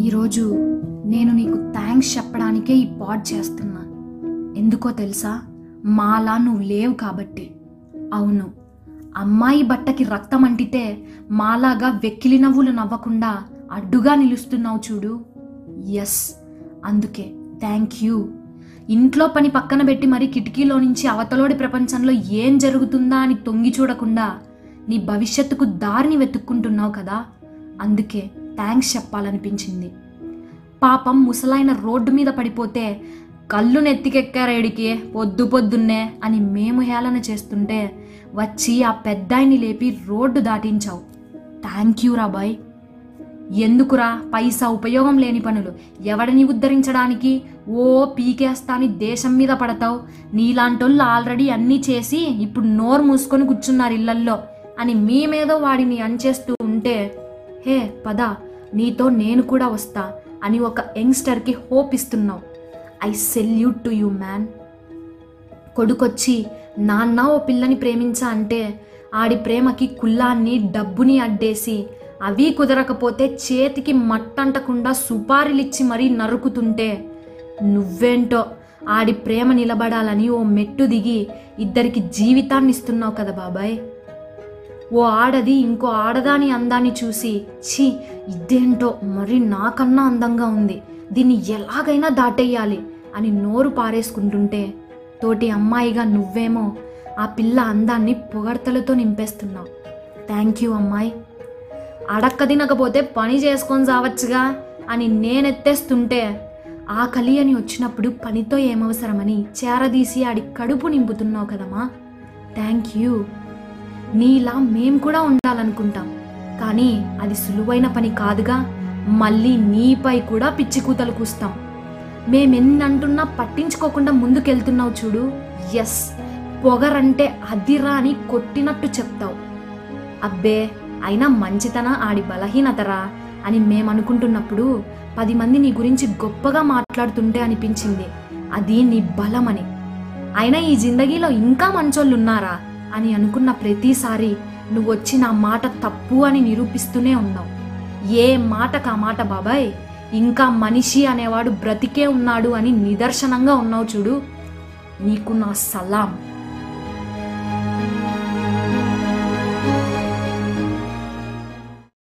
ఈరోజు నేను నీకు థ్యాంక్స్ చెప్పడానికే ఈ పాడ్ చేస్తున్నా. ఎందుకో తెలుసా? మాలా నువ్వు లేవు కాబట్టి. అవును. అమ్మాయి బట్టకి రక్తం అంటితే మాలాగా వెక్కిలి నవ్వులు నవ్వకుండా అడ్డుగా నిలుస్తున్నావు చూడు. ఎస్ అందుకే థ్యాంక్ యూ. ఇంట్లో పని పక్కన పెట్టి మరీ కిటికీలో నుంచి అవతలోడి ప్రపంచంలో ఏం జరుగుతుందా అని తొంగి చూడకుండా నీ భవిష్యత్తుకు దారిని వెతుక్కుంటున్నావు కదా? అందుకే థ్యాంక్స్ చెప్పాలనిపించింది. పాపం ముసలాయన రోడ్డు మీద పడిపోతే కళ్ళు నెత్తికెక్కారేడికి పొద్దు పొద్దున్నే అని మేము హేళన చేస్తుంటే వచ్చి ఆ పెద్దాయిని లేపి రోడ్డు దాటించావు. థ్యాంక్ యూ రాబాయ్ ఎందుకురా పైసా ఉపయోగం లేని పనులు? ఎవడిని ఉద్ధరించడానికి? ఓ పీకేస్తాని దేశం మీద పడతావు. నీలాంటోళ్ళు ఆల్రెడీ అన్నీ చేసి ఇప్పుడు నోరు మూసుకొని కూర్చున్నారు ఇళ్ళల్లో అని మీ మీద వాడిని అంచేస్తూ ఉంటే హే పద. నీతో నేను కూడా వస్తా అని ఒక యంగ్స్టర్కి హోప్ ఇస్తున్నావు I salute to you man. కొడుకొచ్చి నాన్న ఓ పిల్లని ప్రేమించా అంటే ఆడి ప్రేమకి కుల్లాన్ని డబ్బుని అడ్డేసి అవి కుదరకపోతే చేతికి మట్టంటకుండా సుపారీలిచ్చి మరీ నరుకుతుంటే నువ్వేంటో ఆడి ప్రేమ నిలబడాలని ఓ మెట్టు దిగి ఇద్దరికి జీవితాన్ని ఇస్తున్నావు కదా బాబాయ్. ఓ ఆడది ఇంకో ఆడదాని అందాన్ని చూసి ఛీ ఇదేంటో మరి నాకన్నా అందంగా ఉంది. దీన్ని ఎలాగైనా దాటేయాలి అని నోరు పారేసుకుంటుంటే తోటి అమ్మాయిగా నువ్వేమో ఆ పిల్ల అందాన్ని పొగడ్తలతో నింపేస్తున్నావు. థ్యాంక్ యూ అమ్మాయి. అడక్క తినకపోతే పని చేసుకొని సావచ్చుగా అని నేనెత్తేస్తుంటే ఆకలి అని వచ్చినప్పుడు పనితో ఏమవసరమని చేరదీసి ఆడి కడుపు నింపుతున్నావు కదమ్మా. Thank you. నీలా మేం కూడా ఉండాలనుకుంటాం. కానీ అది సులువైన పని కాదుగా మళ్ళీ నీపై కూడా పిచ్చి కూతలు కూస్తాం. మేమెన్నంటున్నా పట్టించుకోకుండా ముందుకెళ్తున్నావు చూడు. ఎస్ పొగరంటే అదిరా అని కొట్టినట్టు చెప్తావు. అబ్బే అయినా మంచితన ఆడి బలహీనతరా అని మేమనుకుంటున్నప్పుడు పది మంది నీ గురించి గొప్పగా మాట్లాడుతుంటే అనిపించింది. అది నీ బలమని. అయినా ఈ జిందగీలో ఇంకా మంచోళ్ళున్నారా? ఉన్నారా అని అనుకున్న ప్రతిసారి నువ్వు వచ్చి నా మాట తప్పు అని నిరూపిస్తూనే ఉన్నావు. ఏ మాటకు ఆ మాట బాబాయ్? ఇంకా మనిషి అనేవాడు బ్రతికే ఉన్నాడు అని నిదర్శనంగా ఉన్నావు చూడు. నీకు నా సలాం.